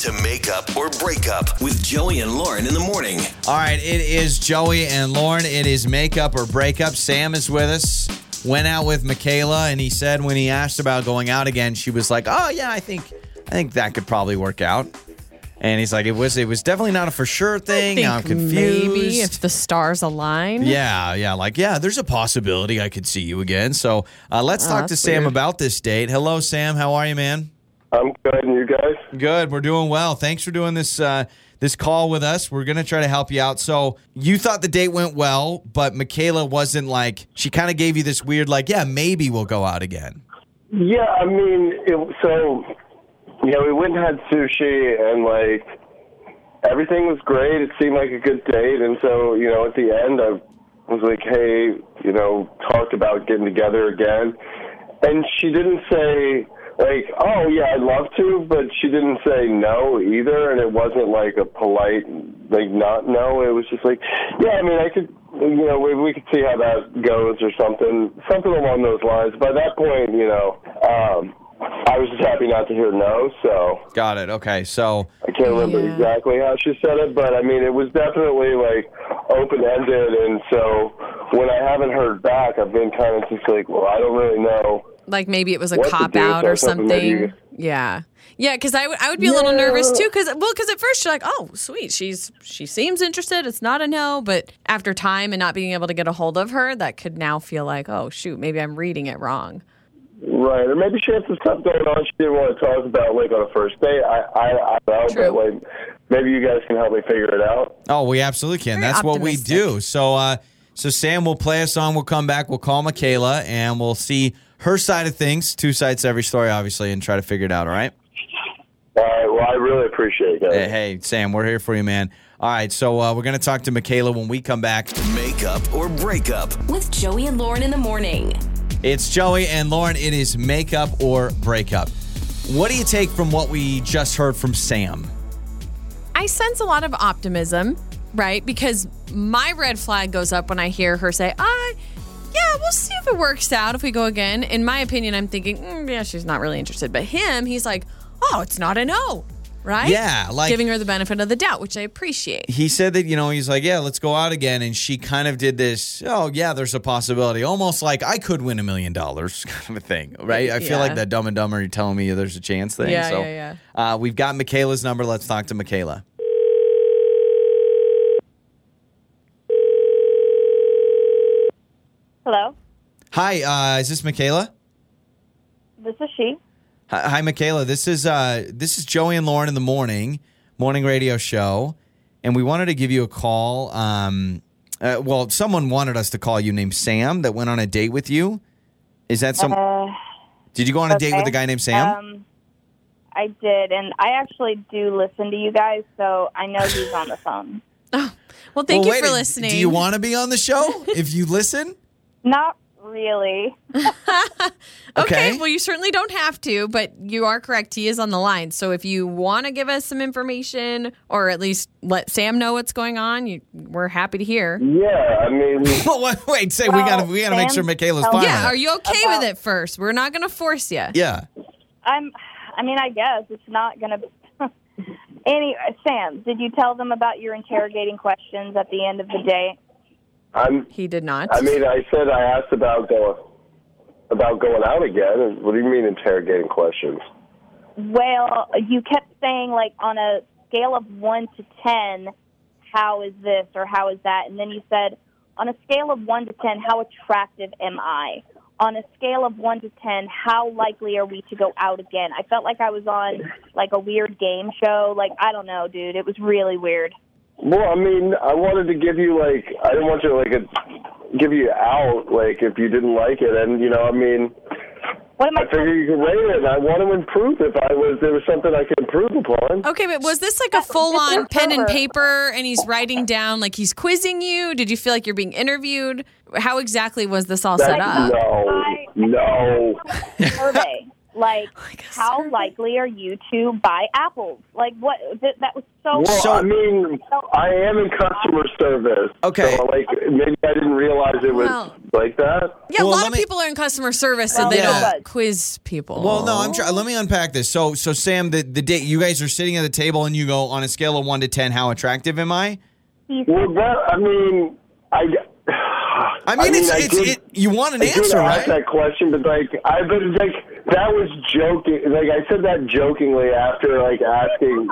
to Make Up or Break Up with Joey and Lauren in the morning. All right, it is Joey and Lauren. It is make up or break up. Sam is with us. Went out with Mckayla, and he said when he asked about going out again, she was like, "Oh yeah, I think, I think that could probably work out." And he's like, "It was, it was definitely not a for sure thing. think I'm confused." Maybe if the stars align. Yeah, yeah, like yeah, there's a possibility I could see you again. So uh, let's Oh, talk to that's Sam weird. about this date. Hello, Sam. How are you, man? I'm good, and you guys? Good. We're doing well. Thanks for doing this uh, this call with us. We're gonna try to help you out. So you thought the date went well, but Mckayla wasn't like she kind of gave you this weird like, yeah, maybe we'll go out again. Yeah, I mean, it, so yeah, we went and had sushi, and like everything was great. It seemed like a good date, and so you know, at the end, I was like, hey, you know, talked about getting together again, and she didn't say. Like, oh yeah, I'd love to, but she didn't say no either, and it wasn't like a polite, like not no. It was just like, yeah, I mean, I could, you know, we, we could see how that goes or something, something along those lines. By that point, you know, um, I was just happy not to hear no, so Got it. Okay. So I can't remember Yeah. exactly how she said it, but I mean, it was definitely like open ended, and so when I haven't heard back, I've been kind of just like, well, I don't really know. Like maybe it was a What cop out or something something. Yeah. Yeah, because I would I would be a little nervous too. Because well, because at first you're like, oh, sweet, she's she seems interested. It's not a no, but after time and not being able to get a hold of her, that could now feel like, oh shoot, maybe I'm reading it wrong. Right, or maybe she had some stuff going on she didn't want to talk about, like on a first date. I, I, I don't know, True. but like maybe you guys can help me figure it out. oh, we absolutely can. Very That's what we do. So uh, so Sam will play a song. We'll come back. We'll call Mckayla and we'll see her side of things. Two sides to every story, obviously, and try to figure it out. All right. All right, well, I really appreciate it. Hey, hey, Sam, we're here for you, man. All right, so uh, we're gonna talk to Mckayla when we come back. Make Up or Break Up. With Joey and Lauren in the morning. It's Joey and Lauren. It is makeup or breakup. What do you take from what we just heard from Sam? I sense a lot of optimism, right? Because my red flag goes up when I hear her say, "Ah, yeah, we'll see if it works out if we go again." In my opinion, I'm thinking, mm, "Yeah, she's not really interested." But him, he's like, "Oh, it's not a no." Right? Yeah, like- giving her the benefit of the doubt, which I appreciate. He said that, you know, he's like, yeah, let's go out again. And she kind of did this, oh, yeah, there's a possibility. Almost like I could win a million dollars kind of a thing, right? I feel Yeah. like that dumb and dumber, you're telling me there's a chance thing. Yeah, so, yeah, Uh, we've got Mckayla's number. Let's talk to Mckayla. Hello, Hi, uh, is this Mckayla? this is she. Hi, hi, Mckayla. This is uh, this is Joey and Lauren in the morning morning radio show, and we wanted to give you a call. Um, uh, well, someone wanted us to call you named Sam that went on a date with you. Is that some? Uh, did you go on a date with a guy named Sam? Um, I did, and I actually do listen to you guys, so I know he's on the phone. Oh, well, thank Well, you wait, for listening. Do you want to be on the show if you listen? Not really. Okay. Okay. Well, you certainly don't have to, but you are correct. He is on the line. So if you want to give us some information or at least let Sam know what's going on, you, we're happy to hear. Yeah, I mean, Well, wait, wait, say we gotta we gotta make sure Mckayla's tell fine. Yeah. Are you okay About- with it first? We're not going to force you. Yeah. I'm. I mean, I guess it's not gonna. Be, any Sam, did you tell them about your interrogating questions at the end of the day? I'm. He did not. I mean, I said I asked about going about going out again. What do you mean interrogating questions? Well, you kept saying like on a scale of one to ten, how is this or how is that, and then you said on a scale of one to ten, how attractive am I? On a scale of one to ten, how likely are we to go out again? I felt like I was on like a weird game show. Like I don't know, dude. It was really weird. Well, I mean, I wanted to give you like I didn't want you to like a, give you out like if you didn't like it, and you know, I mean, What am I? I figure you could rate it. and I want to improve if I was there was something I could improve upon. Okay, but was this like a full on pen and paper and he's writing down, like he's quizzing you? Did you feel like you're being interviewed? How exactly was this all set That- up? No, no. survey. Like, Oh how likely are you to buy apples? Like, what? Th- that was so. Well, So- I mean, I am in customer service. Okay. So, like, maybe I didn't realize it was Well- like that. Yeah, Well, a lot of me- people are in customer service and they yeah. don't quiz people. Well, no, I'm trying. Let me unpack this. So, so Sam, the the date you guys are sitting at the table and you go on a scale of one to ten, how attractive am I? Well, that, I mean, I. I mean, it's I it's did- it, you want an I did answer, ask right? that question, but like, I but it's like that was joking. Like I said that jokingly after like asking.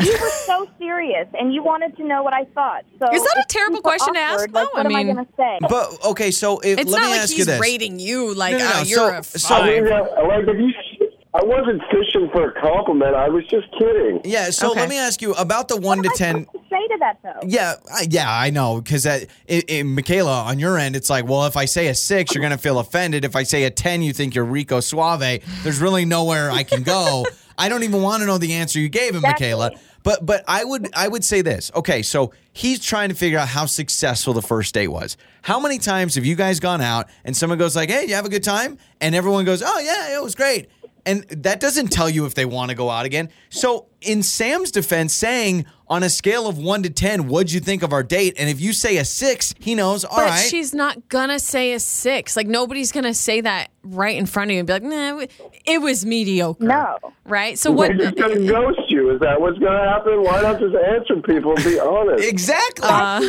you were so serious, and you wanted to know what I thought. So Is that a terrible super question to ask, awkward. Like, though? what I am I mean- going to say? But okay, so if, it's let not me like ask he's you this. rating you like, No, no, oh, no. you're So- a so- I mean, uh, like if you, I wasn't fishing for a compliment. I was just kidding. Yeah. So Okay. let me ask you about the one to ten. Say to that though? Yeah, I, yeah, I know because that, it, it, Mckayla, on your end, it's like, well, if I say a six, you're gonna feel offended. If I say a ten, you think you're Rico Suave. There's really nowhere I can go. I don't even want to know the answer you gave him, Exactly. Mckayla. But but I would I would say this. Okay, so he's trying to figure out how successful the first date was. How many times have you guys gone out and someone goes like, "Hey, you have a good time?" and everyone goes, "Oh yeah, it was great." And that doesn't tell you if they want to go out again. So, in Sam's defense, saying on a scale of one to 10, what'd you think of our date? And if you say a six, he knows, all But right. she's not gonna say a six. Like nobody's gonna say that right in front of you and be like, "Nah, it was mediocre." No. right? So what? They're just gonna ghost you. Is that what's gonna happen? Why not just answer people and be honest? exactly. Uh,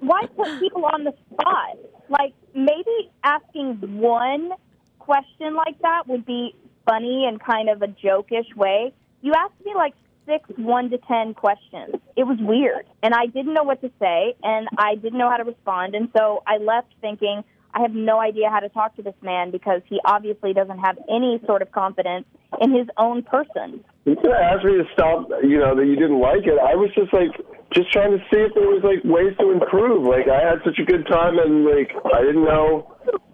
Why put people on the spot? Like maybe asking one question like that would be funny and kind of a jokish way. You asked me like six one to ten questions. It was weird, and I didn't know what to say, and I didn't know how to respond, and so I left thinking. I have no idea how to talk to this man because he obviously doesn't have any sort of confidence in his own person. You could have asked me to stop. You know that you didn't like it. I was just like, just trying to see if there was like ways to improve. Like I had such a good time, and like I didn't know.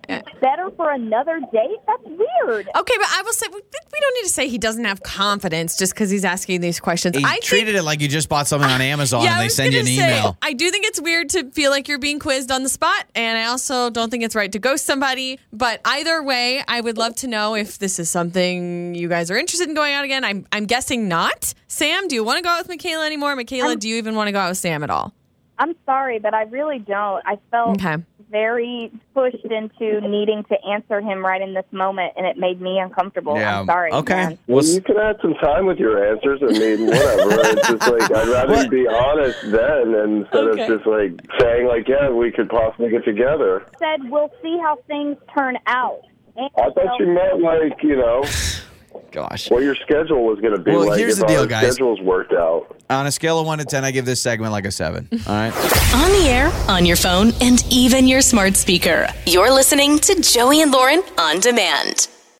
Uh, better for another date? That's weird. okay, but I will say we, we don't need to say he doesn't have confidence just because he's asking these questions. he I think treated it like you just bought something on Amazon Yeah, and they send you an say, email. I do think it's weird to feel like you're being quizzed on the spot, and I also don't think it's right to ghost somebody. But either way, I would love to know if this is something you guys are interested in going out again. I'm I'm guessing not. Sam, do you want to go out with Mckayla anymore? Mckayla, do you even want to go out with Sam at all? I'm sorry, but I really don't. I felt Okay. Very pushed into needing to answer him right in this moment, and it made me uncomfortable. Yeah. I'm sorry. Okay. man. Well, Well, you can add some time with your answers. I mean, whatever. it's just like I'd rather What? be honest then instead Okay. of just like saying like, yeah, we could possibly get together. Said we'll see how things turn out. And I thought you meant like you know Gosh. what your schedule was going to be Well, like here's if the deal, our guys. schedules worked out. On a scale of one to 10, I give this segment like a seven. All right. On the air, on your phone, and even your smart speaker. You're listening to Joey and Lauren on demand.